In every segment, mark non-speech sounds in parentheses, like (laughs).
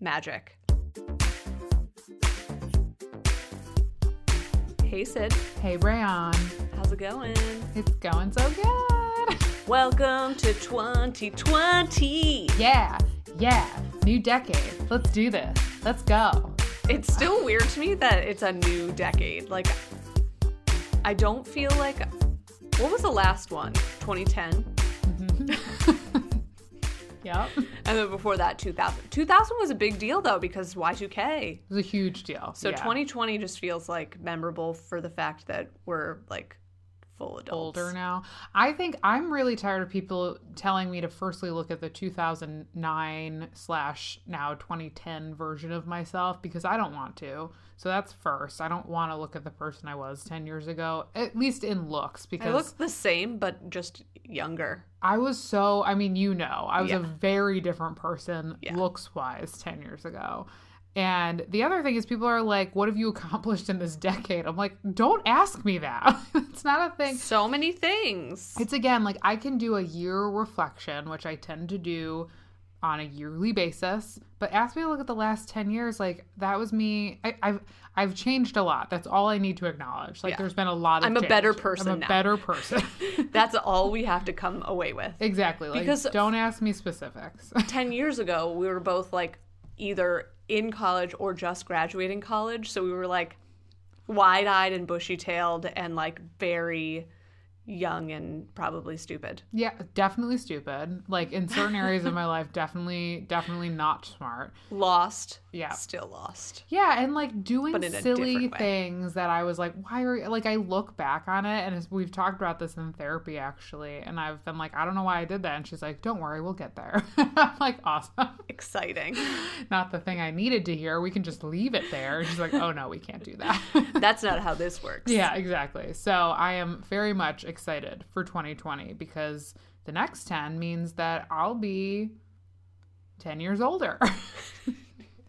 magic. Hey Sid, Hey, Rayon. how's it going? It's going so good. Welcome to 2020. Yeah, yeah. New decade. Let's do this. Let's go. It's still weird to me that it's a new decade. Like, I don't feel like. What was the last one? 2010? Yep. (laughs) And then before that, 2000. 2000 was a big deal though because Y2K. was a huge deal. So yeah. 2020 just feels like memorable for the fact that we're like full adults. older now. I think I'm really tired of people telling me to firstly look at the 2009 slash now 2010 version of myself because I don't want to. So that's first. I don't want to look at the person I was 10 years ago, at least in looks, I because look the same, but just younger. I was so, I mean, you know, I was Yeah. a very different person Yeah. looks wise 10 years ago. And the other thing is, people are like, What have you (laughs) accomplished in this decade? I'm like, Don't ask me that. (laughs) it's not a thing. So many things. It's again like I can do a year reflection, which I tend to do on a yearly basis. But ask me to look at the last ten years, like that was me. I, I've I've changed a lot. That's all I need to acknowledge. Like Yeah. there's been a lot of. I'm a better person I'm a now. better (laughs) person. That's all we have to come away with. exactly. Like Because- don't ask me specifics. 10 years ago, we were both like either in college or just graduating college. So we were like wide eyed and bushy tailed and like very young and probably stupid. yeah, definitely stupid. Like in certain areas of my life, definitely definitely not smart. Lost. Yeah. Still lost. Yeah, and like doing But in a silly things that I was like, why are you like I look back on it and we've talked about this in therapy actually, and I've been like, I don't know why I did that, and she's like, don't worry, we'll get there. (laughs) I'm like, awesome. (laughs) Exciting. Not the thing I needed to hear. We can just leave it there. And she's like, oh no, we can't do that. (laughs) That's not how this works. yeah, exactly. So I am very much excited for 2020 because the next 10 means that I'll be 10 years older.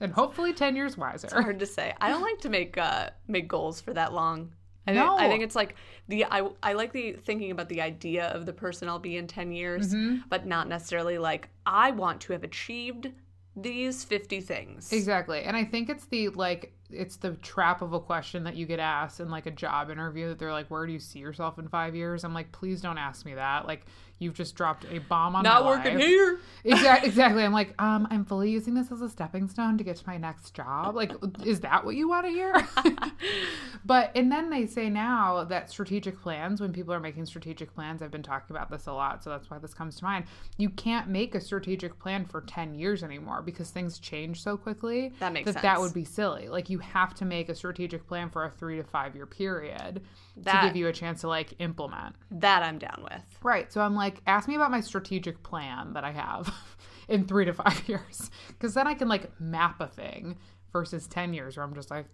And hopefully 10 years wiser. hard to say. I don't like to make uh make goals for that long. I, No. think, I think it's like the I I like the thinking about the idea of the person I'll be in 10 years, Mm-hmm. but not necessarily like I want to have achieved these 50 things. Exactly. And I think it's the like it's the trap of a question that you get asked in like a job interview that they're like, Where do you see yourself in five years? I'm like, please don't ask me that. Like you've just dropped a bomb on Not my working life. here. Exactly (laughs) exactly. I'm like, um, I'm fully using this as a stepping stone to get to my next job. Like, is that what you want to hear? (laughs) but and then they say now that strategic plans, when people are making strategic plans, I've been talking about this a lot, so that's why this comes to mind. You can't make a strategic plan for 10 years anymore because things change so quickly That makes that that would be silly. Like you have to make a strategic plan for a three to five year period That- to give you a chance to like implement. That I'm down with. Right. So I'm like, ask me about my strategic plan that I have (laughs) in three to five (laughs) years. Because then I can like map a thing versus 10 years where I'm just like,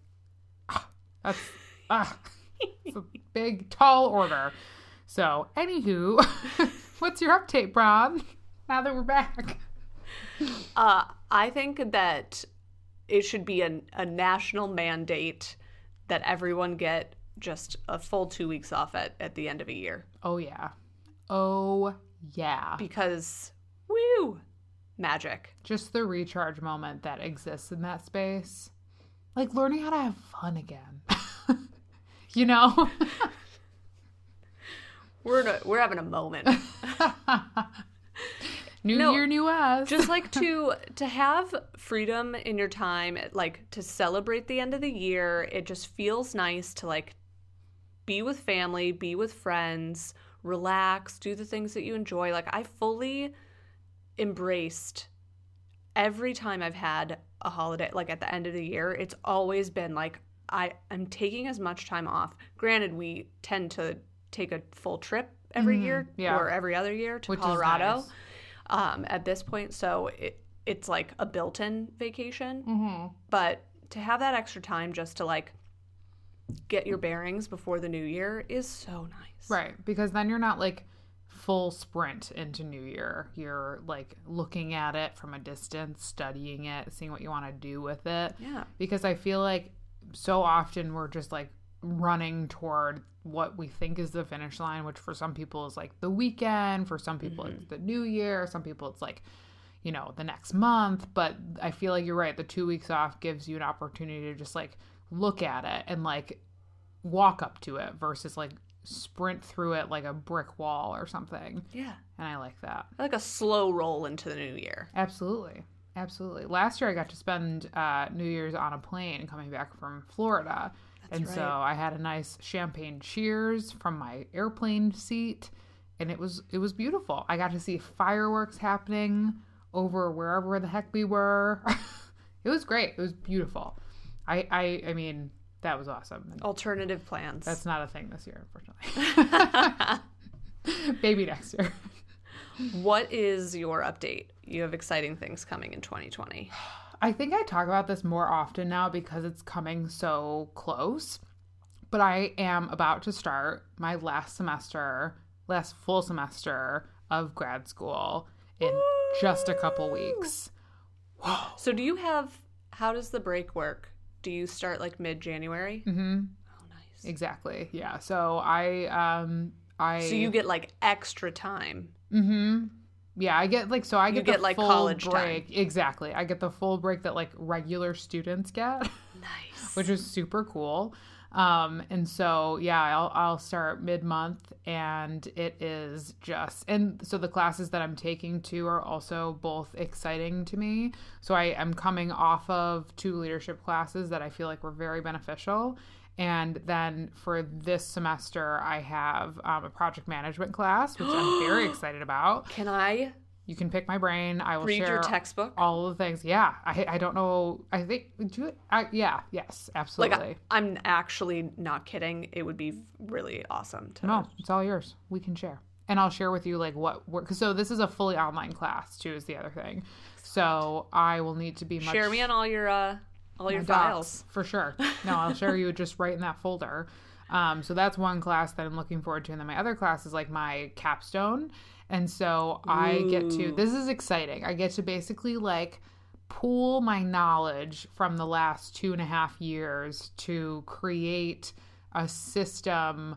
ah, that's, ah, it's a big, tall order. So, anywho, (laughs) what's your update, Bron? Now that we're back. Uh, I think that it should be a, a national mandate that everyone get just a full two weeks off at, at the end of a year Oh, yeah. Oh, yeah. because, woo, magic. Just the recharge moment that exists in that space. Like learning how to have fun again. (laughs) you know? (laughs) We're a, we're having a moment. (laughs) New No, year, new us. just like to to have freedom in your time like to celebrate the end of the year it just feels nice to like be with family be with friends relax do the things that you enjoy like i fully embraced every time i've had a holiday like at the end of the year it's always been like i am taking as much time off granted we tend to take a full trip every year Mm-hmm. yeah. or every other year to Which colorado nice. um, at this point. So it, it's like a built in vacation. Mm-hmm. But to have that extra time just to like get your bearings before the new year is so nice. Right, because then you're not like full sprint into New Year. You're like looking at it from a distance, studying it, seeing what you want to do with it. Yeah. Because I feel like so often we're just like running toward what we think is the finish line, which for some people is like the weekend, for some people it's mm-hmm. the new year, some people it's like you know, the next month. But I feel like you're right. The two weeks off gives you an opportunity to just like look at it and like walk up to it versus like sprint through it like a brick wall or something. Yeah. And I like that. I like a slow roll into the new year. Absolutely. Absolutely. Last year I got to spend uh, New Year's on a plane coming back from Florida. That's and so. I had a nice champagne cheers from my airplane seat and it was it was beautiful. I got to see fireworks happening over wherever the heck we were. (laughs) it was great. It was beautiful. I I I mean, that was awesome. And Alternative plans. that's not a thing this year, unfortunately. (laughs) (laughs) Maybe next year. what is your update? You have exciting things coming in 2020. I think I talk about this more often now because it's coming so close. But I am about to start my last semester, last full semester of grad school in just a couple weeks. So do you have how does the break work? Do you start like mid January? Mm-hmm. Oh nice. Exactly. Yeah. So I um I So you get like extra time. Mm-hmm. Yeah, I get like so I get, get, like, college time. break. Exactly. I get the full break that like regular students get. Nice. (laughs) which is super cool. Um, and so yeah, I'll I'll start mid month, and it is just and so the classes that I'm taking too are also both exciting to me. So I am coming off of two leadership classes that I feel like were very beneficial. And then for this semester, I have um, a project management class, which I'm very (gasps) excited about. Can I You can pick my brain. I will read share your textbook? all the things. Yeah, I I don't know. I think do it. I, yeah, yes, absolutely. Like I, I'm actually not kidding. It would be really awesome to No, it's all yours. We can share. And I'll share with you like what work. So this is a fully online class too. Is the other thing. So I will need to be much share me on all your uh all your files. for sure. No, I'll share you just right in that folder. Um, so that's one class that I'm looking forward to, and then my other class is like my capstone, and so I get to. This is exciting. I get to basically like pool my knowledge from the last two and a half years to create a system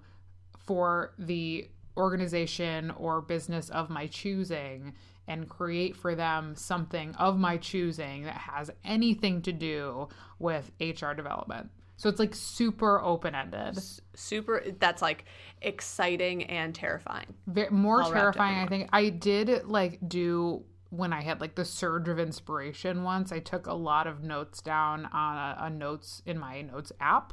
for the organization or business of my choosing and create for them something of my choosing that has anything to do with HR development. So it's like super open ended. Super that's like exciting and terrifying. Ve- more All wrapped up in terrifying, I think. I did like do when I had like the surge of inspiration once. I took a lot of notes down on a, a notes in my notes app,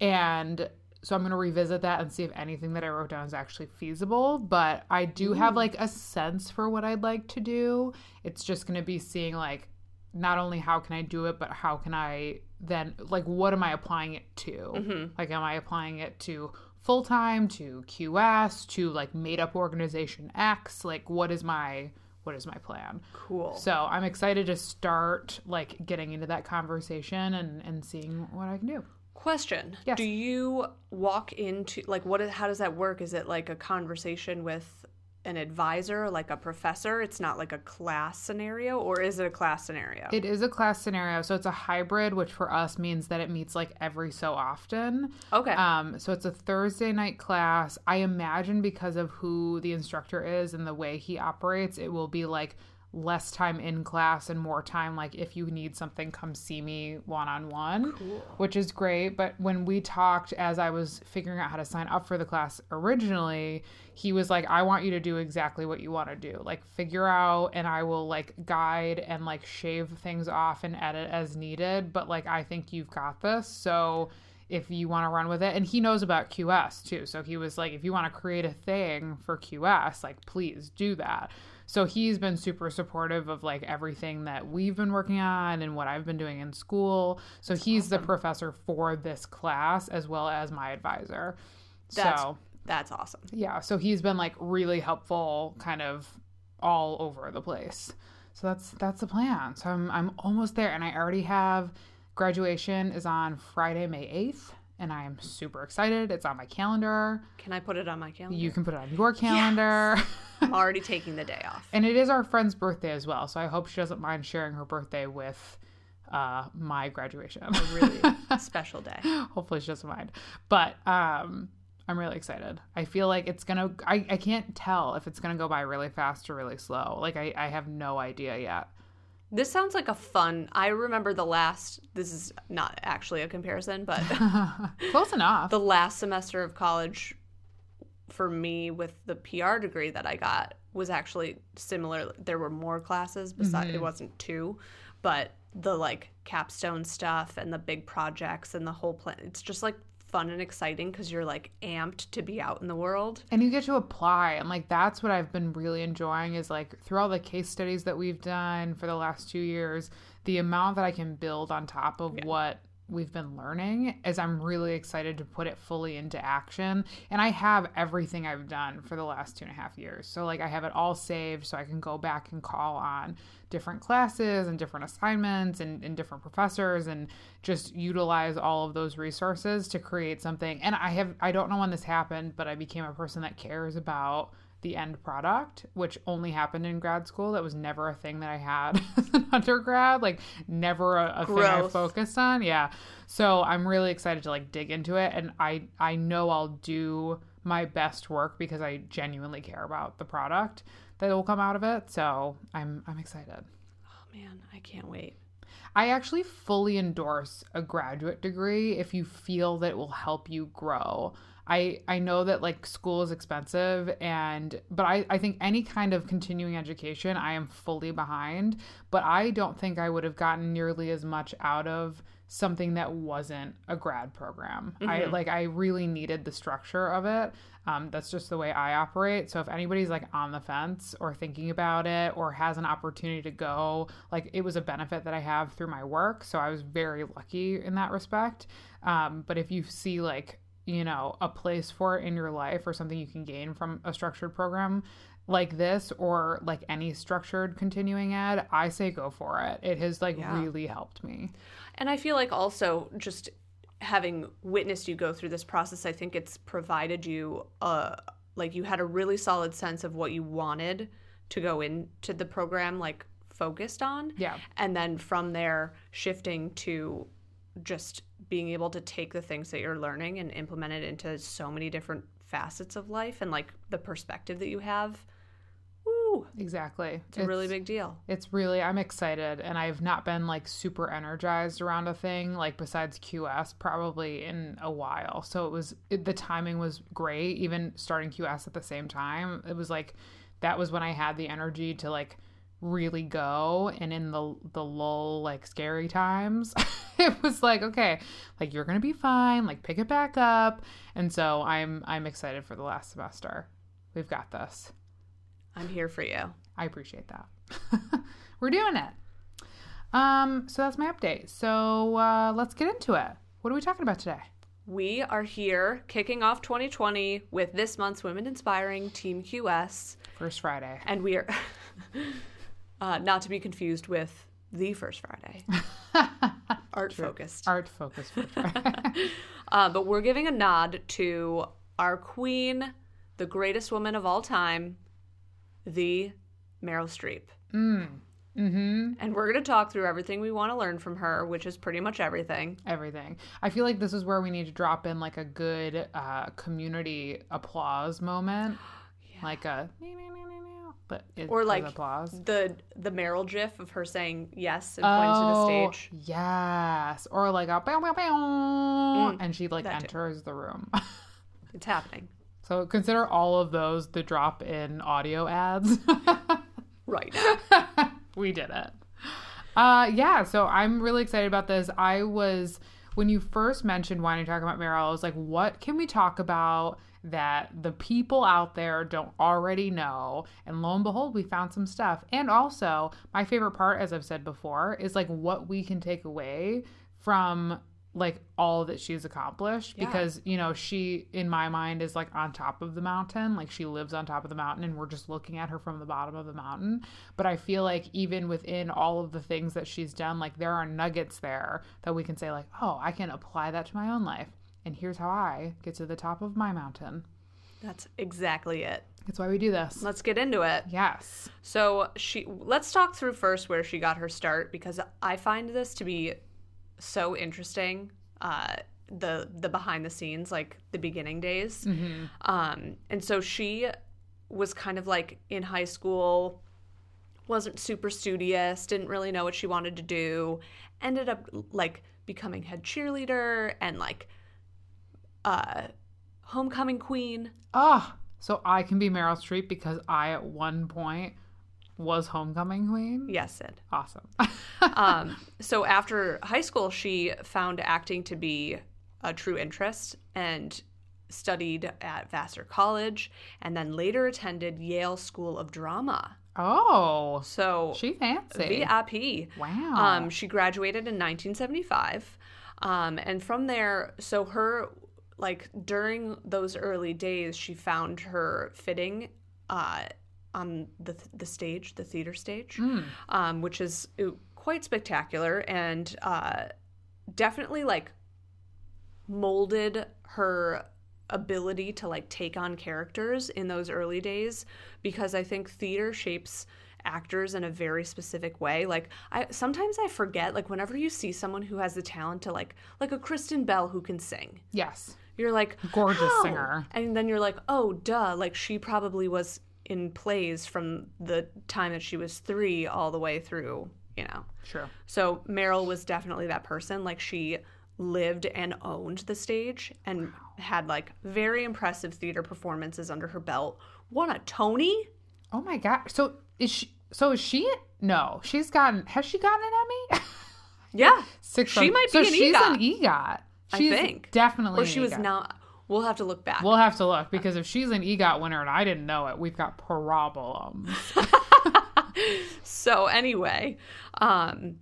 and so I'm gonna revisit that and see if anything that I wrote down is actually feasible. But I do have mm. like a sense for what I'd like to do. It's just gonna be seeing like not only how can I do it, but how can I then like what am I applying it to? Mm-hmm. Like, am I applying it to full time, to QS, to like made up organization X? Like, what is my what is my plan? Cool. So I'm excited to start like getting into that conversation and and seeing what I can do. Question. Yes. Do you walk into like what is, how does that work? Is it like a conversation with an advisor, like a professor? It's not like a class scenario or is it a class scenario? It is a class scenario, so it's a hybrid, which for us means that it meets like every so often. okay. Um, so it's a Thursday night class. I imagine because of who the instructor is and the way he operates, it will be like less time in class and more time like if you need something come see me one on one which is great. But when we talked as i was figuring out how to sign up for the class originally he was like i want you to do exactly what you want to do. Like figure out and i will like guide and like shave things off and edit as needed. But like i think you've got this so if you want to run with it and he knows about qs too. So he was like if you want to create a thing for qs like please do that so he's been super supportive of like everything that we've been working on and what I've been doing in school. So he's the professor for this class as well as my advisor. That's so that's awesome. yeah, so he's been like really helpful kind of all over the place. So that's that's the plan. So I'm I'm almost there and I already have graduation is on Friday, May 8th and I am super excited. It's on my calendar. Can I put it on my calendar? You can put it on your calendar. I'm (laughs) already taking the day off. And it is our friend's birthday as well, so I hope she doesn't mind sharing her birthday with uh, my graduation. A really (laughs) special day. Hopefully she doesn't mind. But um, I'm really excited. I feel like it's gonna. I, I can't tell if it's gonna go by really fast or really slow. Like I, I have no idea yet. This sounds like a fun. I remember the last. This is not actually a comparison, but (laughs) Close enough. the last semester of college for me with the PR degree that I got was actually similar. There were more classes besides it mm-hmm. wasn't two, but the like capstone stuff and the big projects and the whole plan. It's just like fun and exciting because you're like amped to be out in the world. and you get to apply and like that's what i've been really enjoying is like through all the case studies that we've done for the last two years the amount that i can build on top of what we've been learning is i'm really excited to put it fully into action. And i have everything i've done for the last two and a half years. So like i have it all saved so i can go back and call on different classes and different assignments and, and different professors and just utilize all of those resources to create something. And i have i don't know when this happened but i became a person that cares about the end product, which only happened in grad school. That was never a thing that I had (laughs) as an undergrad, like never a, a thing I focused on. Yeah. So I'm really excited to like dig into it and I I know I'll do my best work because I genuinely care about the product that will come out of it. So I'm I'm excited. Oh man, I can't wait. I actually fully endorse a graduate degree if you feel that it will help you grow. I, I know that like school is expensive and but I, I think any kind of continuing education I am fully behind but I don't think I would have gotten nearly as much out of something that wasn't a grad program. I mm-hmm. like I really needed the structure of it. Um, that's just the way I operate. So if anybody's like on the fence or thinking about it or has an opportunity to go, like it was a benefit that I have through my work. So I was very lucky in that respect. Um, but if you see like you know a place for it in your life or something you can gain from a structured program like this or like any structured continuing ed i say go for it it has like Yeah. really helped me And I feel like also just having witnessed you go through this process, I think it's provided you uh like you had a really solid sense of what you wanted to go into the program like focused on. yeah And then from there shifting to just being able to take the things that you're learning and implement it into so many different facets of life and like the perspective that you have. Woo, exactly it's a really big deal. It's really, I'm excited, and I've not been like super energized around a thing like besides QS probably in a while. So it was, it, the timing was great, even starting QS at the same time. It was like, that was when I had the energy to like really go. And in the, the lull, like scary times, (laughs) it was like, okay, like you're going to be fine, like pick it back up. And so I'm, I'm excited for the last semester. We've got this. I'm here for you. I appreciate that. (laughs) We're doing it. Um, so that's my update. So uh, let's get into it. What are we talking about today? We are here kicking off 2020 with this month's Women Inspiring Team QS, First Friday. and we are (laughs) uh, not to be confused with the first Friday, (laughs) art focused. Art focused. Uh, but we're giving a nod to our queen, the greatest woman of all time, the Meryl Streep. mm-hmm. And we're going to talk through everything we want to learn from her, which is pretty much everything. Everything. I feel like this is where we need to drop in like a good uh, community applause moment, (gasps) like a but it, Or like applause. the the Meryl gif of her saying yes and pointing to the stage. Oh, Yes. Or like a bow, bow, bow, and she like Mm, that too. enters the room. (laughs) It's happening so consider all of those the drop in audio ads. (laughs) right we did it. Uh, yeah, so I'm really excited about this. I was when you first mentioned wanting to talk about Meryl, I was like, what can we talk about that the people out there don't already know? And lo and behold, we found some stuff. And also, my favorite part, as I've said before, is like what we can take away from like all that she's accomplished Yeah. because you know she in my mind is like on top of the mountain like she lives on top of the mountain and we're just looking at her from the bottom of the mountain but i feel like even within all of the things that she's done like there are nuggets there that we can say like oh i can apply that to my own life and here's how i get to the top of my mountain That's exactly it. that's why we do this Let's get into it. yes So she let's talk through first where she got her start because I find this to be so interesting. Uh, the the behind the scenes, like the beginning days. Mm-hmm. Um, and so she was kind of like in high school, wasn't super studious, didn't really know what she wanted to do, ended up like becoming head cheerleader and like uh homecoming queen. Oh, so I can be Meryl Streep because I at one point was homecoming queen. Yes, Sid. Awesome. (laughs) um, so after high school, she found acting to be a true interest and studied at Vassar College and then later attended Yale School of Drama. oh, So she fancy. VIP. Wow. Um, she graduated in 1975. Um, and from there, so her, like, during those early days, she found her fitting uh, on the, the stage, the theater stage, um, which is uh, quite spectacular and uh, definitely, like, molded her ability to like take on characters in those early days because I think theater shapes actors in a very specific way. Like I sometimes I forget like whenever you see someone who has the talent to like like a Kristen Bell who can sing. yes. You're like Gorgeous "How?" singer. And then you're like, "Oh, duh, like she probably was in plays from the time that she was 3 all the way through, you know." Sure. So Meryl was definitely that person. Like she lived and owned the stage and had like very impressive theater performances under her belt. Won a Tony? Oh my god. So is she? So is she? No, she's gotten. Has she gotten an Emmy? Yeah. (laughs) Six. She might so be an she's EGOT. an EGOT. I She's think. definitely. Or she was EGOT. not. We'll have to look back. We'll have to look because if she's an EGOT winner and I didn't know it, we've got problems. (laughs) so anyway, um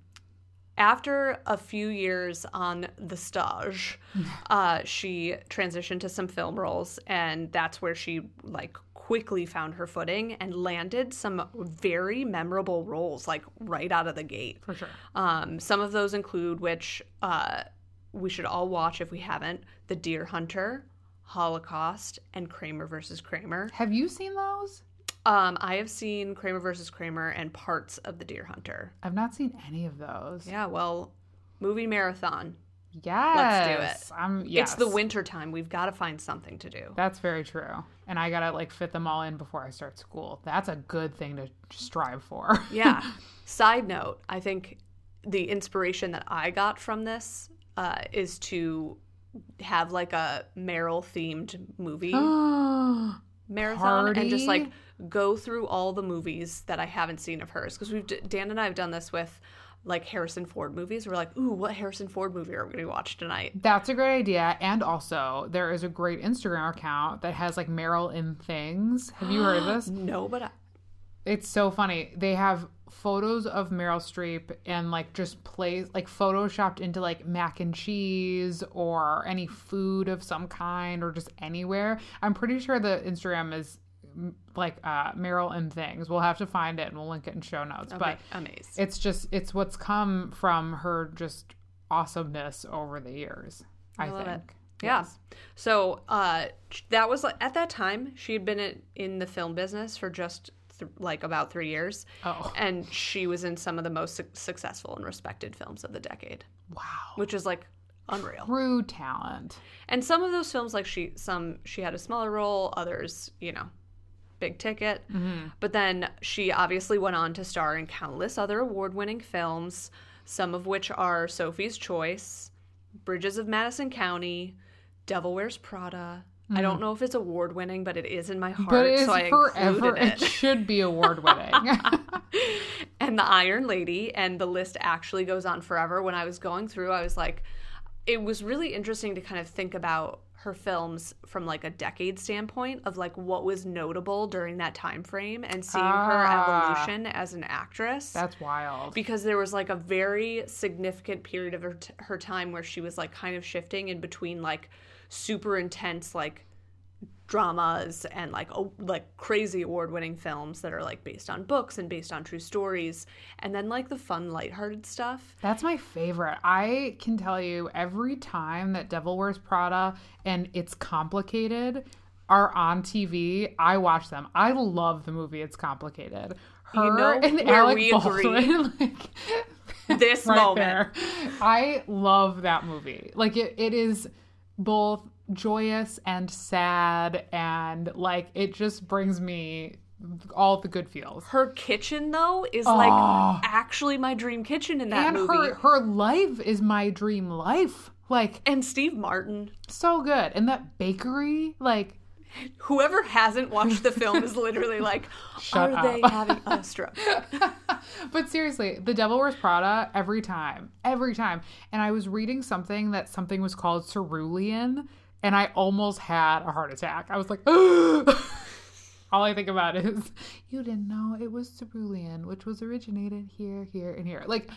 after a few years on the stage, (sighs) uh, she transitioned to some film roles, and that's where she like quickly found her footing and landed some very memorable roles, like right out of the gate. For sure. Um, some of those include which uh, we should all watch if we haven't: The Deer Hunter, Holocaust, and Kramer versus Kramer. Have you seen those? Um, I have seen Kramer versus Kramer and parts of The Deer Hunter. I've not seen any of those. Yeah, well, movie marathon. Yes. I'm yes. It's the winter time. We've got to find something to do. That's very true. And I gotta like fit them all in before I start school. That's a good thing to strive for. (laughs) Yeah. Side note, I think the inspiration that I got from this uh, is to have like a Meryl themed movie (gasps) marathon and just like go through all the movies that I haven't seen of hers because we've Dan and I have done this with like Harrison Ford movies. We're like, ooh, what Harrison Ford movie are we going to watch tonight? That's a great idea. And also, there is a great Instagram account that has like Meryl in things. Have you heard of (gasps) this? No, but I, It's so funny. They have photos of Meryl Streep and like just plays like photoshopped into like mac and cheese or any food of some kind or just anywhere. I'm pretty sure the Instagram is like uh Meryl and things. We'll have to find it and we'll link it in show notes. But amazed. it's just it's what's come from her just awesomeness over the years. I, love it. think. Yeah. Yes. So uh, that was at that time she had been in the film business for just th- like about three years, Oh. and she was in some of the most su- successful and respected films of the decade, Wow. which is like unreal. True talent. And some of those films, like she, some she had a smaller role, others, you know, big ticket. Mm-hmm. But then she obviously went on to star in countless other award-winning films, some of which are Sophie's Choice, Bridges of Madison County, Devil Wears Prada. I don't know if it's award-winning, but it is in my heart, But it's so I forever. It it. should be award winning. (laughs) and the Iron Lady, and the list actually goes on forever. When I was going through, I was like, it was really interesting to kind of think about her films from like a decade standpoint of like what was notable during that time frame and seeing her Ah. evolution as an actress That's wild. because there was like a very significant period of her, t- her time where she was like kind of shifting in between like super intense like dramas and like oh, like crazy award-winning films that are like based on books and based on true stories and then like the fun lighthearted stuff That's my favorite. I can tell you every time that Devil Wears Prada and It's Complicated are on TV, I watch them. I love the movie It's Complicated. Her You know and where Alec we agree? Baldwin, (laughs) like this right moment. there. I love that movie. Like it, it is both joyous and sad and like it just brings me all the good feels. Her kitchen though is Oh. like ah. actually my dream kitchen in that and movie. her her life is my dream life. Like and Steve Martin. so good. And that bakery, like Whoever hasn't watched the film is literally like, (laughs) Shut are they having a stroke? (laughs) but seriously, The Devil Wears Prada every time, every time. And I was reading something that something was called cerulean, and I almost had a heart attack. I was like, (gasps) all I think about is (laughs) you didn't know it was cerulean, which was originated here, here, and here. Like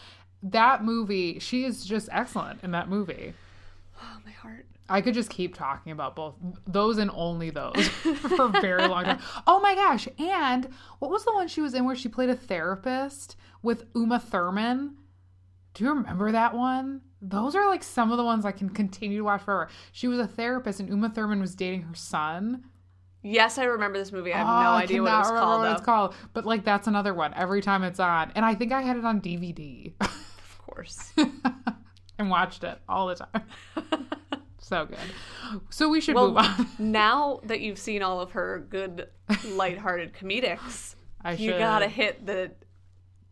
that movie, she is just excellent in that movie. Oh, my heart. I could just keep talking about both those and only those (laughs) for a very long time. Oh my gosh. And what was the one she was in where she played a therapist with Uma Thurman? Do you remember that one? Those are like some of the ones I can continue to watch forever. She was a therapist and Uma Thurman was dating her son. Yes, I remember this movie. I have Oh, no idea what it was remember called. what it's called. But like that's another one every time it's on. And I think I had it on DVD Of course. (laughs) and watched it all the time. (laughs) so good. So we should Well, move on. (laughs) now that you've seen all of her good, lighthearted comedics, I you should. gotta hit the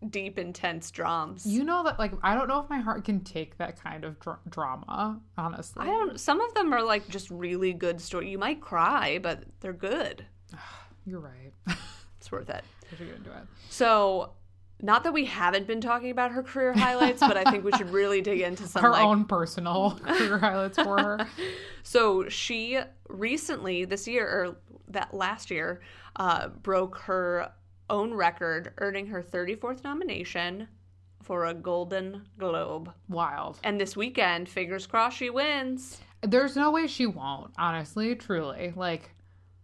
deep, intense drams. You know that, like, I don't know if my heart can take that kind of dr- drama, honestly. I don't. Some of them are like just really good story. You might cry, but they're good. (sighs) You're right. (laughs) It's worth it. Should get into it. So, not that we haven't been talking about her career highlights, but I think we should really dig into some (laughs) Her like own personal (laughs) career highlights for her. (laughs) So she recently, this year or that last year, uh, broke her own record, earning her 34th nomination for a Golden Globe. Wild. And this weekend, fingers crossed, she wins. There's no way she won't, honestly, truly. Like,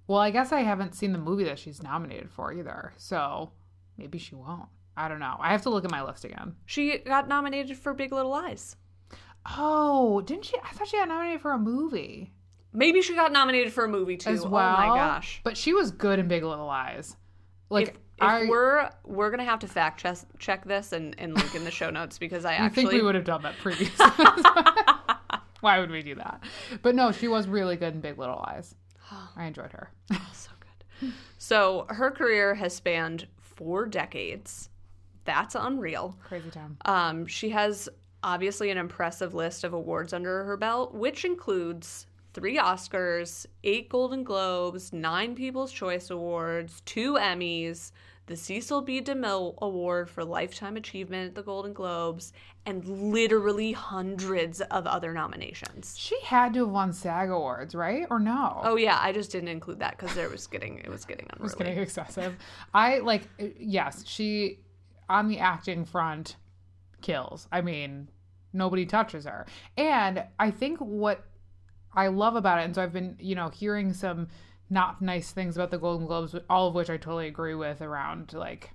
well, I guess I haven't seen the movie that she's nominated for either. So maybe she won't. I don't know. I have to look at my list again. She got nominated for Big Little Lies. Oh, didn't she? I thought she got nominated for a movie Maybe she got nominated for a movie too. as well. Oh my gosh. But she was good in Big Little Lies. Like, if, if we're we're gonna have to fact check, check this and, and link in the show notes because I I actually think we would have done that previously. (laughs) (laughs) Why would we do that? But no, she was really good in Big Little Lies. (gasps) I enjoyed her. Oh, so good. So her career has spanned four decades. That's unreal. Crazy town. Um, she has obviously an impressive list of awards under her belt, which includes three Oscars, eight Golden Globes, nine People's Choice Awards, two Emmys, the Cecil B. DeMille Award for Lifetime Achievement at the Golden Globes, and literally hundreds of other nominations. She had to have won SAG awards, right? Or no? Oh yeah, I just didn't include that because there was getting it was getting unruly. It's getting excessive. I like yes, she on the acting front kills. I mean, nobody touches her. And I think what I love about it, and so I've been, you know, hearing some not nice things about the Golden Globes, all of which I totally agree with around like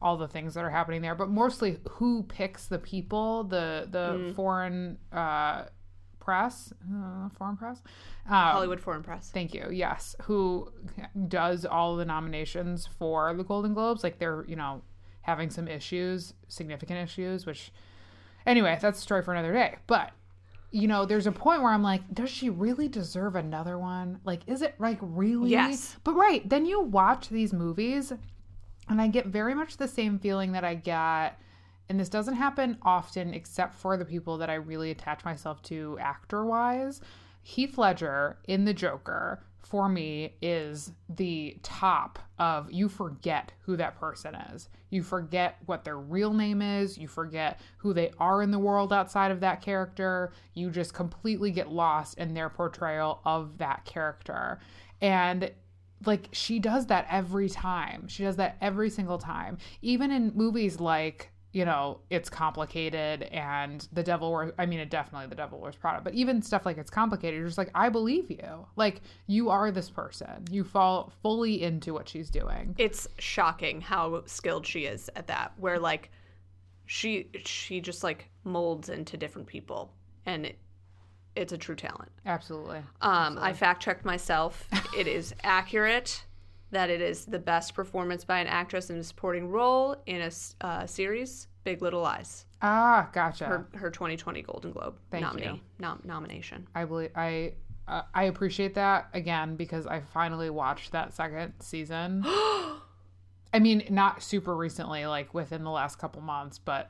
all the things that are happening there, but mostly who picks the people, the the foreign uh press, uh, foreign press, um, Hollywood Foreign Press. Thank you. Yes, who does all the nominations for the Golden Globes? Like they're you know having some issues, significant issues. Which anyway, that's a story for another day. But you know, there's a point where I'm like, does she really deserve another one? Like, is it like really? Yes. But right then you watch these movies, and I get very much the same feeling that I get. And this doesn't happen often, except for the people that I really attach myself to actor wise. Heath Ledger in The Joker, for me, is the top of you forget who that person is. You forget what their real name is. You forget who they are in the world outside of that character. You just completely get lost in their portrayal of that character. And like she does that every time. She does that every single time. Even in movies like you know, it's complicated and the devil wears, I mean, it definitely the devil wears Prada, but even stuff like it's complicated, you're just like, I believe you. Like, you are this person. You fall fully into what she's doing. It's shocking how skilled she is at that. Where like she she just like molds into different people, and it, it's a true talent. Absolutely. Um, I fact checked myself. it is accurate that it is the best performance by an actress in a supporting role in a uh, series, Big Little Lies. Ah, gotcha. her her 2020 Golden Globe Thank nominee you. nom- nomination. I believe I uh, I appreciate that again because I finally watched that second season. (gasps) I mean, not super recently, like within the last couple months, but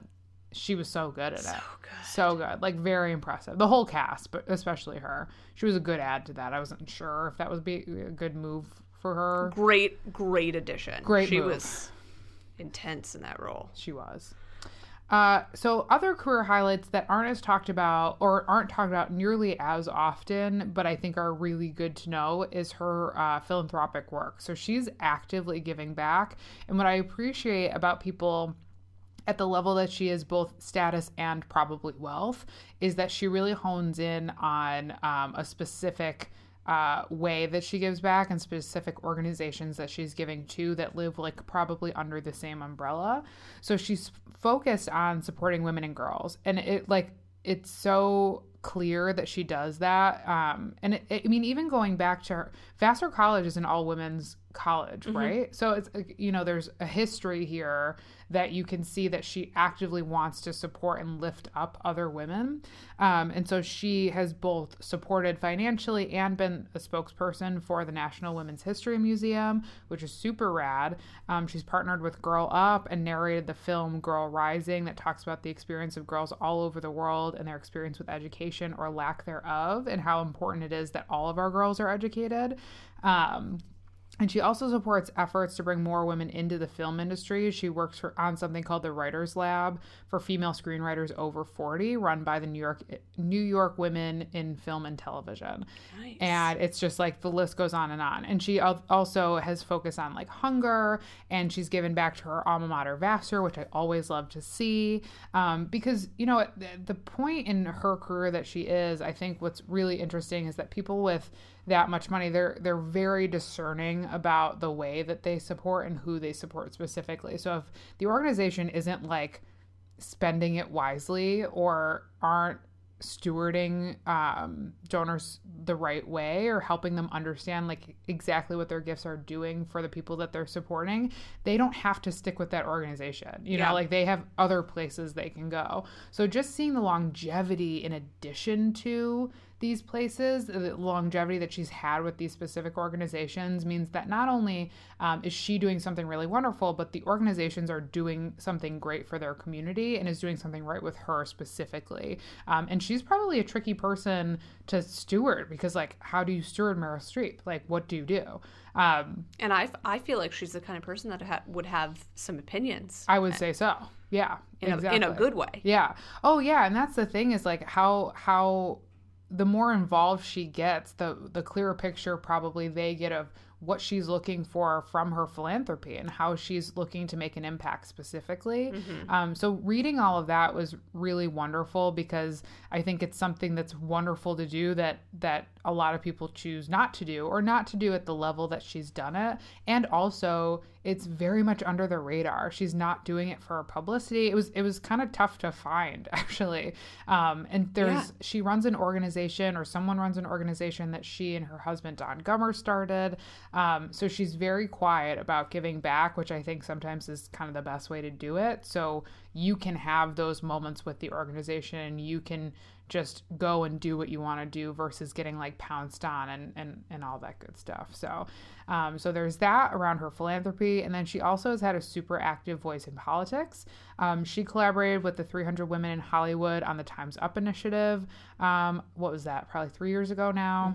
she was so good at it. good. So good. Like very impressive. The whole cast, but especially her. She was a good add to that. I wasn't sure if that would be a good move for her. Great, great addition. Great She move. was intense in that role. She was. Uh, so other career highlights that aren't as talked about or aren't talked about nearly as often, but I think are really good to know is her uh, philanthropic work. So she's actively giving back, and what I appreciate about people at the level that she is both status and probably wealth is that she really hones in on um, a specific uh, way that she gives back and specific organizations that she's giving to that live like probably under the same umbrella. So she's focused on supporting women and girls, and it like it's so clear that she does that. Um, and it, it- I mean, even going back to her, Vassar College is an all women's college, right? So it's you know there's a history here that you can see that she actively wants to support and lift up other women. Um, and so she has both supported financially and been a spokesperson for the National Women's History Museum, which is super rad. Um, she's partnered with Girl Up and narrated the film Girl Rising that talks about the experience of girls all over the world and their experience with education or lack thereof, and how important it is that all of our girls are educated. Um, and she also supports efforts to bring more women into the film industry. She works for, on something called the Writers Lab for female screenwriters over 40, run by the New York New York Women in Film and Television. Nice. And it's just like the list goes on and on. And she also has focused on like hunger and she's given back to her alma mater Vassar, which I always love to see. Um, because, you know, the, the point in her career that she is, I think what's really interesting is that people with that much money. They're they're very discerning about the way that they support and who they support specifically. So if the organization isn't like spending it wisely or aren't stewarding um, donors the right way or helping them understand like exactly what their gifts are doing for the people that they're supporting they don't have to stick with that organization. You Yeah. know like they have other places they can go. So just seeing the longevity in addition to these places, the longevity that she's had with these specific organizations means that not only um, is she doing something really wonderful, but the organizations are doing something great for their community and is doing something right with her specifically. Um, and she's probably a tricky person to steward because, like, how do you steward Meryl Streep? Like, what do you do? Um, and I, I feel like she's the kind of person that ha- would have some opinions I would say so. Yeah, in, a, in a good way. Yeah. Oh yeah, and that's the thing is like how how the more involved she gets, the the clearer picture probably they get of what she's looking for from her philanthropy and how she's looking to make an impact specifically. Um, so reading all of that was really wonderful because I think it's something that's wonderful to do that that a lot of people choose not to do or not to do at the level that she's done it. And also it's very much under the radar. She's not doing it for publicity. It was it was kind of tough to find (laughs) actually. Um, and there's Yeah. she runs an organization or someone runs an organization that she and her husband Don Gummer started. Um, so she's very quiet about giving back, which I think sometimes is kind of the best way to do it. So you can have those moments with the organization. You can just go and do what you want to do versus getting like pounced on and, and, and all that good stuff. So, um, so there's that around her philanthropy. And then she also has had a super active voice in politics. Um, she collaborated with the 300 Women in Hollywood on the Time's Up initiative. Um, what was that? Probably three years ago now.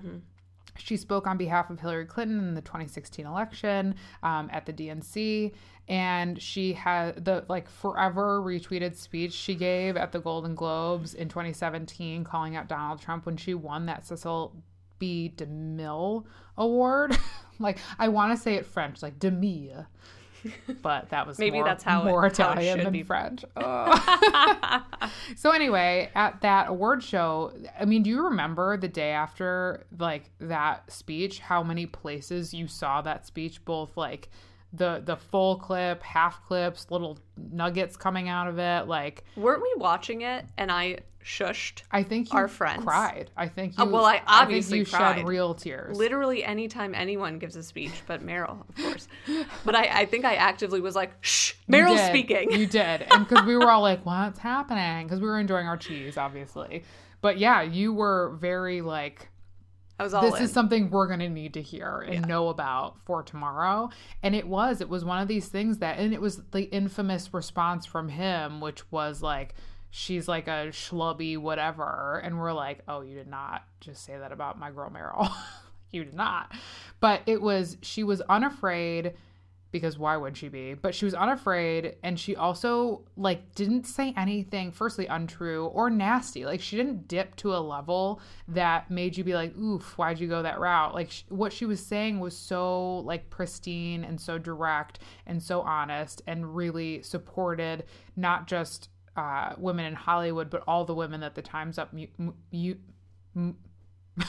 She spoke on behalf of Hillary Clinton in the 2016 election um, at the DNC, and she had the like forever retweeted speech she gave at the Golden Globes in 2017, calling out Donald Trump when she won that Cecil B. DeMille Award. (laughs) like I want to say it French, like DeMille, (laughs) but that was Maybe more- that's how it- more how it Italian should than be. French. (laughs) So anyway, at that award show, I mean, do you remember the day after like that speech how many places you saw that speech both like the the full clip, half clips, little nuggets coming out of it. Like Weren't we watching it and I shushed? I think you Our friends. cried. I think you. Uh, well, I obviously think you cried. shed real tears. Literally anytime anyone gives a speech, but Meryl, of course. But I, I think I actively was like, shh, did. speaking. You did, and because we were all like, "What's happening?" Because we were enjoying our cheese, obviously. But yeah, you were very like, I was all this in. is something we're going to need to hear and know about for tomorrow. And it was, it was one of these things that, and it was the infamous response from him, which was like, she's like a schlubby whatever. And we're like, oh, you did not just say that about my girl Meryl. (laughs) you did not. But it was, she was unafraid because why would she be? But she was unafraid and she also like didn't say anything firstly untrue or nasty. Like she didn't dip to a level that made you be like, "Oof, why'd you go that route?" Like what she was saying was so like pristine and so direct and so honest and really supported not just uh, women in Hollywood but all the women that the Times Up mu- mu- mu- (laughs)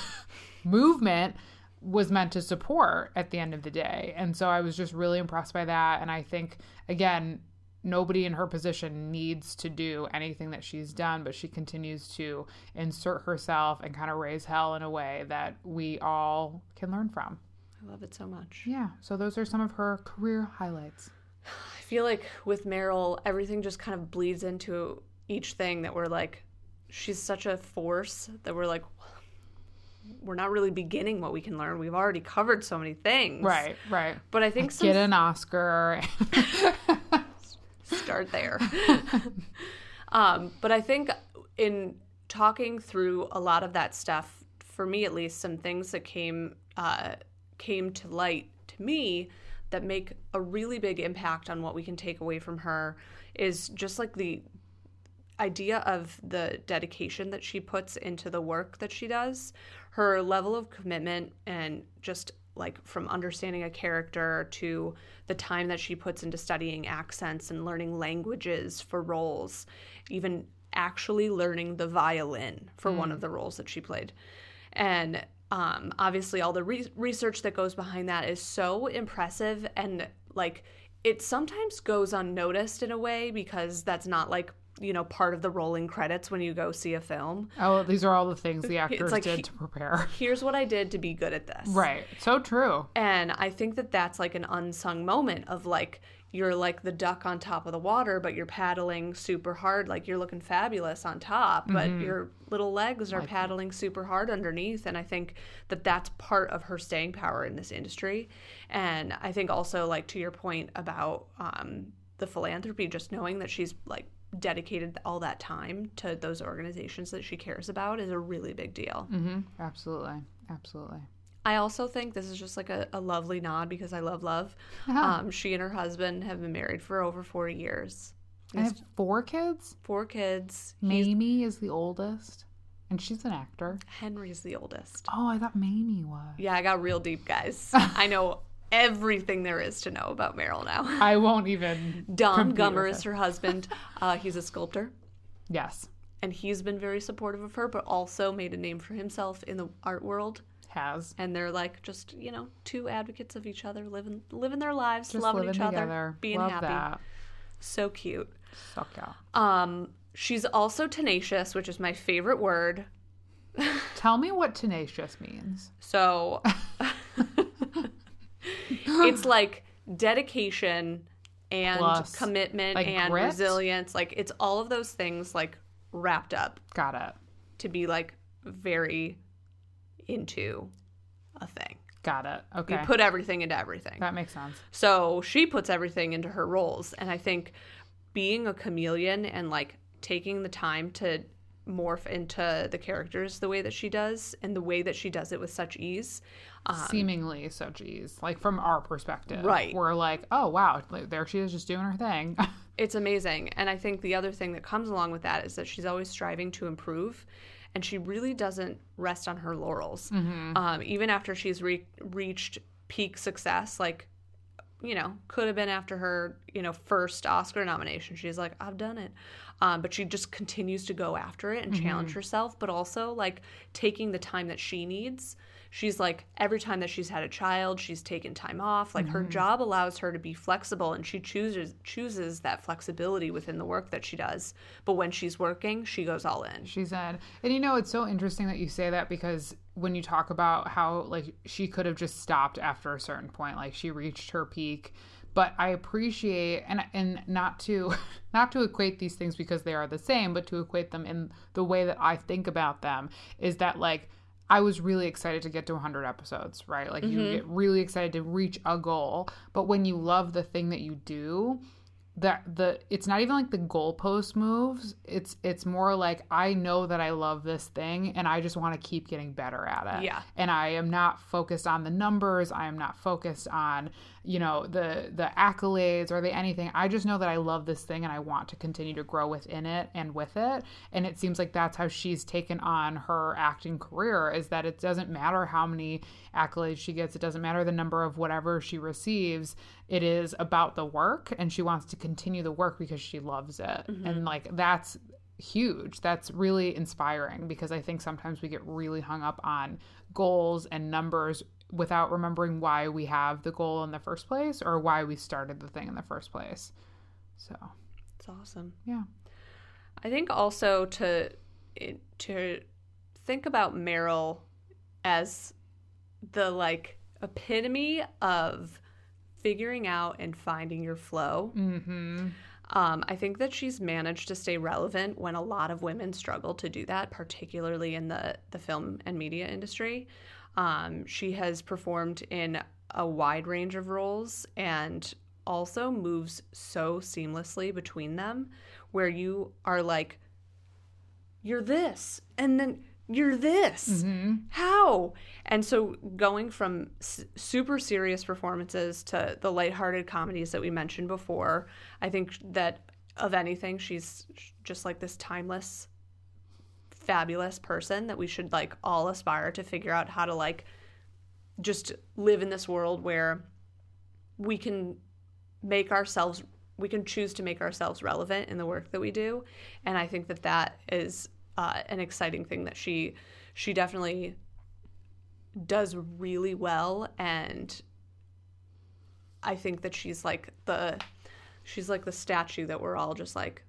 movement was meant to support at the end of the day. And so I was just really impressed by that. And I think, again, nobody in her position needs to do anything that she's done, but she continues to insert herself and kind of raise hell in a way that we all can learn from. I love it so much. Yeah. So those are some of her career highlights. I feel like with Meryl, everything just kind of bleeds into each thing that we're like, she's such a force that we're like, we're not really beginning what we can learn. We've already covered so many things. Right, right. But I think some Get an Oscar. (laughs) start there. (laughs) um, but I think in talking through a lot of that stuff, for me at least, some things that came uh, came to light to me that make a really big impact on what we can take away from her is just like the idea of the dedication that she puts into the work that she does, her level of commitment, and just like from understanding a character to the time that she puts into studying accents and learning languages for roles, even actually learning the violin for one of the roles that she played. And um, obviously, all the re- research that goes behind that is so impressive and like it sometimes goes unnoticed in a way because that's not like you know part of the rolling credits when you go see a film. oh, these are all the things the actors like did to prepare. (laughs) Here's what I did to be good at this. Right. So true. And I think that that's like an unsung moment of like you're like the duck on top of the water, but you're paddling super hard, like you're looking fabulous on top, but your little legs are paddling super hard underneath. And I think that that's part of her staying power in this industry. And I think also, like to your point about um, the philanthropy, just knowing that she's like dedicated all that time to those organizations that she cares about is a really big deal. hmm Absolutely. Absolutely. I also think this is just like a, a lovely nod because I love love. Uh-huh. Um, she and her husband have been married for over 40 years. I have four kids. Four kids. Mamie is the oldest, and she's an actor. Henry's the oldest. Oh, I thought Mamie was. Yeah, I got real deep, guys. (laughs) I know everything there is to know about Meryl now. I won't even. (laughs) Don Gummer is her husband. Uh, he's a sculptor. Yes, And he's been very supportive of her, but also made a name for himself in the art world. has. And they're like just, you know, two advocates of each other, living living their lives, Just loving each other, being Love happy. that. So cute. So out. Um, she's also tenacious, which is my favorite word. Tell me what tenacious means. So (laughs) (laughs) (laughs) it's (laughs) like dedication and Plus, commitment like and grit? resilience. Like it's all of those things like wrapped up Got it. to be like very into a thing. Got it. Okay. You put everything into everything. that makes sense. So she puts everything into her roles. And I think being a chameleon and like taking the time to morph into the characters the way that she does and the way that she does it with such ease. Um, Seemingly such ease, like from our perspective, Right. We're like, oh wow, there she is, just doing her thing. (laughs) it's amazing. And I think the other thing that comes along with that is that she's always striving to improve. And she really doesn't rest on her laurels. Um, even after she's re- reached peak success, like, you know, could have been after her, you know, first Oscar nomination. She's like, I've done it. Um, but she just continues to go after it and challenge herself, but also like taking the time that she needs. She's like every time that she's had a child, she's taken time off. Like her job allows her to be flexible and she chooses chooses that flexibility within the work that she does. But when she's working, she goes all in. She's in. And you know, it's so interesting that you say that because when you talk about how like she could have just stopped after a certain point, like she reached her peak. But I appreciate and and not to (laughs) not to equate these things because they are the same, but to equate them in the way that I think about them is that like I was really excited to get to 100 episodes, right? Like you mm-hmm. get really excited to reach a goal, but when you love the thing that you do, that the it's not even like the goalpost moves. It's it's more like I know that I love this thing and I just want to keep getting better at it. Yeah. And I am not focused on the numbers. I am not focused on, you know, the the accolades or the anything. I just know that I love this thing and I want to continue to grow within it and with it. And it seems like that's how she's taken on her acting career is that it doesn't matter how many accolades she gets, it doesn't matter the number of whatever she receives. It is about the work and she wants to continue the work because she loves it. Mm-hmm. And like that's huge. That's really inspiring because I think sometimes we get really hung up on goals and numbers without remembering why we have the goal in the first place or why we started the thing in the first place. So, It's awesome. yeah. I think also to to think about Meryl as the like epitome of figuring out and finding your flow. Mhm. Um, I think that she's managed to stay relevant when a lot of women struggle to do that, particularly in the the film and media industry. Um, she has performed in a wide range of roles and also moves so seamlessly between them, where you are like, you're this, and then you're this. How? And so going from s- super serious performances to the lighthearted comedies that we mentioned before, I think that of anything, she's just like this timeless, fabulous person that we should like all aspire to figure out how to like just live in this world where we can make ourselves we can choose to make ourselves relevant in the work that we do. And i think that that is uh, an exciting thing that she she definitely does really well. And i think that she's like the she's like the statue that we're all just like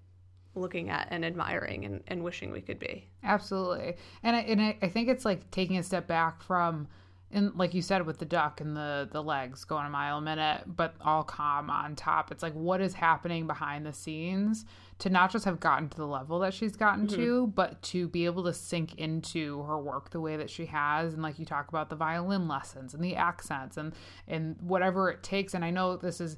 looking at and admiring and, and wishing we could be Absolutely. And I, and I, I think it's like taking a step back from, and like you said with the duck and the the legs going a mile a minute, but all calm on top. It's like what is happening behind the scenes to not just have gotten to the level that she's gotten mm-hmm. to, but to be able to sink into her work the way that she has. And like you talk about the violin lessons and the accents and and whatever it takes. And I know this is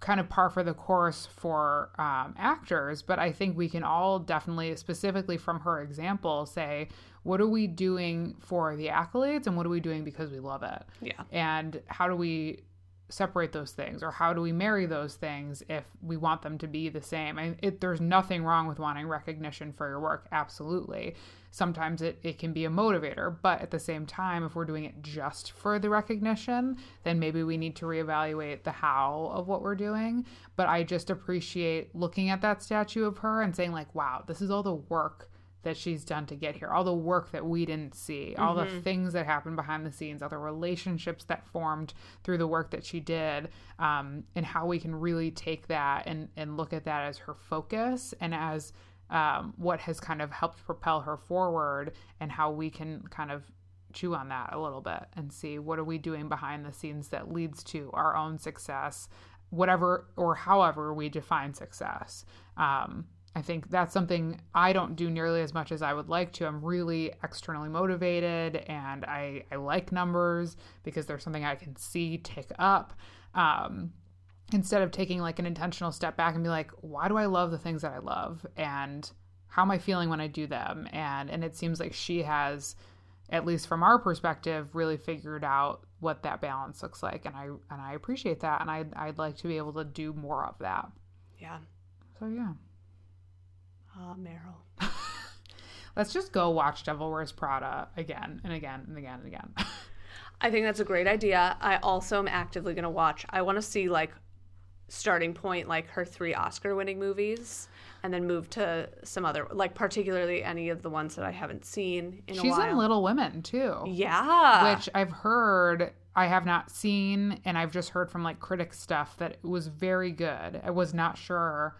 kind of par for the course for um, actors, but I think we can all definitely, specifically from her example, say, what are we doing for the accolades and what are we doing because we love it? yeah And how do we separate those things or how do we marry those things if we want them to be the same? I, it, there's nothing wrong with wanting recognition for your work, absolutely. Sometimes it, it can be a motivator, but at the same time, if we're doing it just for the recognition, then maybe we need to reevaluate the how of what we're doing. But I just appreciate looking at that statue of her and saying, like, wow, this is all the work that she's done to get here, all the work that we didn't see, all the things that happened behind the scenes, all the relationships that formed through the work that she did, um, and how we can really take that and, and look at that as her focus and as um, what has kind of helped propel her forward, and how we can kind of chew on that a little bit and see what are we doing behind the scenes that leads to our own success whatever or however we define success. Um, I think that's something I don't do nearly as much as I would like to. I'm really externally motivated and I, I like numbers because they're something I can see tick up. Um, instead of taking like an intentional step back and be like, why do I love the things that I love? And how am I feeling when I do them? And and it seems like she has, at least from our perspective, really figured out what that balance looks like. And I and I appreciate that. And I'd I'd like to be able to do more of that. yeah So yeah. Ah meryl (laughs) Let's just go watch Devil Wears Prada again and again and again and again. I think that's a great idea. I also am actively going to watch. I want to see like starting point like her three Oscar winning movies and then move to some other like particularly any of the ones that I haven't seen in a She's in Little Women too. yeah. which I've heard I have not seen and I've just heard from like critic stuff that it was very good. I was not sure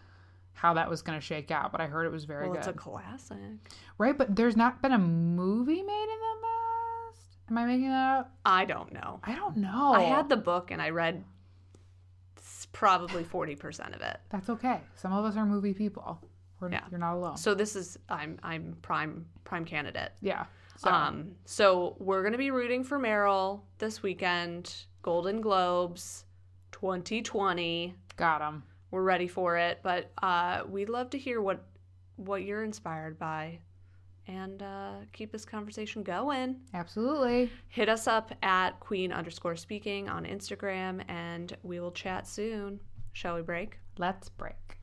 how that was going to shake out, but I heard it was very well, it's a classic. right, but there's not been a movie made in the past. Am I making that up? I don't know. I don't know. I had the book and I read probably 40% of it. That's okay. Some of us are movie people. We're, Yeah. You're not alone. So this is I'm I'm prime prime candidate. yeah. So Um so we're going to be rooting for Meryl this weekend. Golden Globes 2020. got him. We're ready for it, but uh we'd love to hear what what you're inspired by and uh keep this conversation going. Absolutely. Hit us up at queen underscore speaking on Instagram and we will chat soon. Shall we break? Let's break.